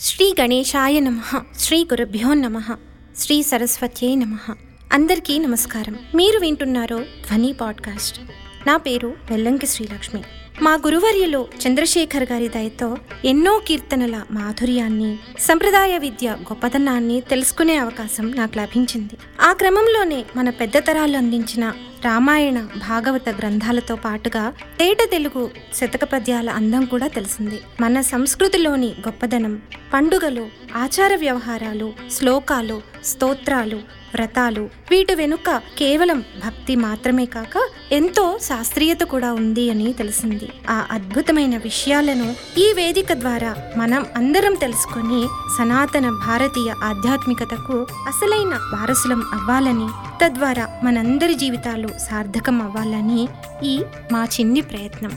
శ్రీ గణేశాయ నమ శ్రీ గురుభ్యో నమ శ్రీ సరస్వత్యే నమ. అందరికీ నమస్కారం. మీరు వింటున్నారో ధ్వని పాడ్కాస్ట్. నా పేరు వెల్లంకి శ్రీలక్ష్మి. మా గురువర్యలో చంద్రశేఖర్ గారి దయతో ఎన్నో కీర్తనల మాధుర్యాన్ని సంప్రదాయ విద్య గొప్పతనాన్ని తెలుసుకునే అవకాశం నాకు లభించింది. ఆ క్రమంలోనే మన పెద్ద తరాలు అందించిన రామాయణ భాగవత గ్రంథాలతో పాటుగా తేట తెలుగు శతక పద్యాల అందం కూడా తెలిసింది. మన సంస్కృతిలోని గొప్పదనం పండుగలు ఆచార వ్యవహారాలు శ్లోకాలు స్తోత్రాలు వ్రతాలు వీటి వెనుక కేవలం భక్తి మాత్రమే కాక ఎంతో శాస్త్రీయత కూడా ఉంది అని తెలిసింది. ఆ అద్భుతమైన విషయాలను ఈ వేదిక ద్వారా మనం అందరం తెలుసుకొని సనాతన భారతీయ ఆధ్యాత్మికతకు అసలైన వారసులం అవ్వాలని తద్వారా మనందరి జీవితాలు సార్థకం అవ్వాలని ఈ మా చిన్ని ప్రయత్నం.